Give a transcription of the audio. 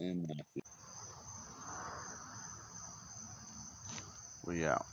and We out.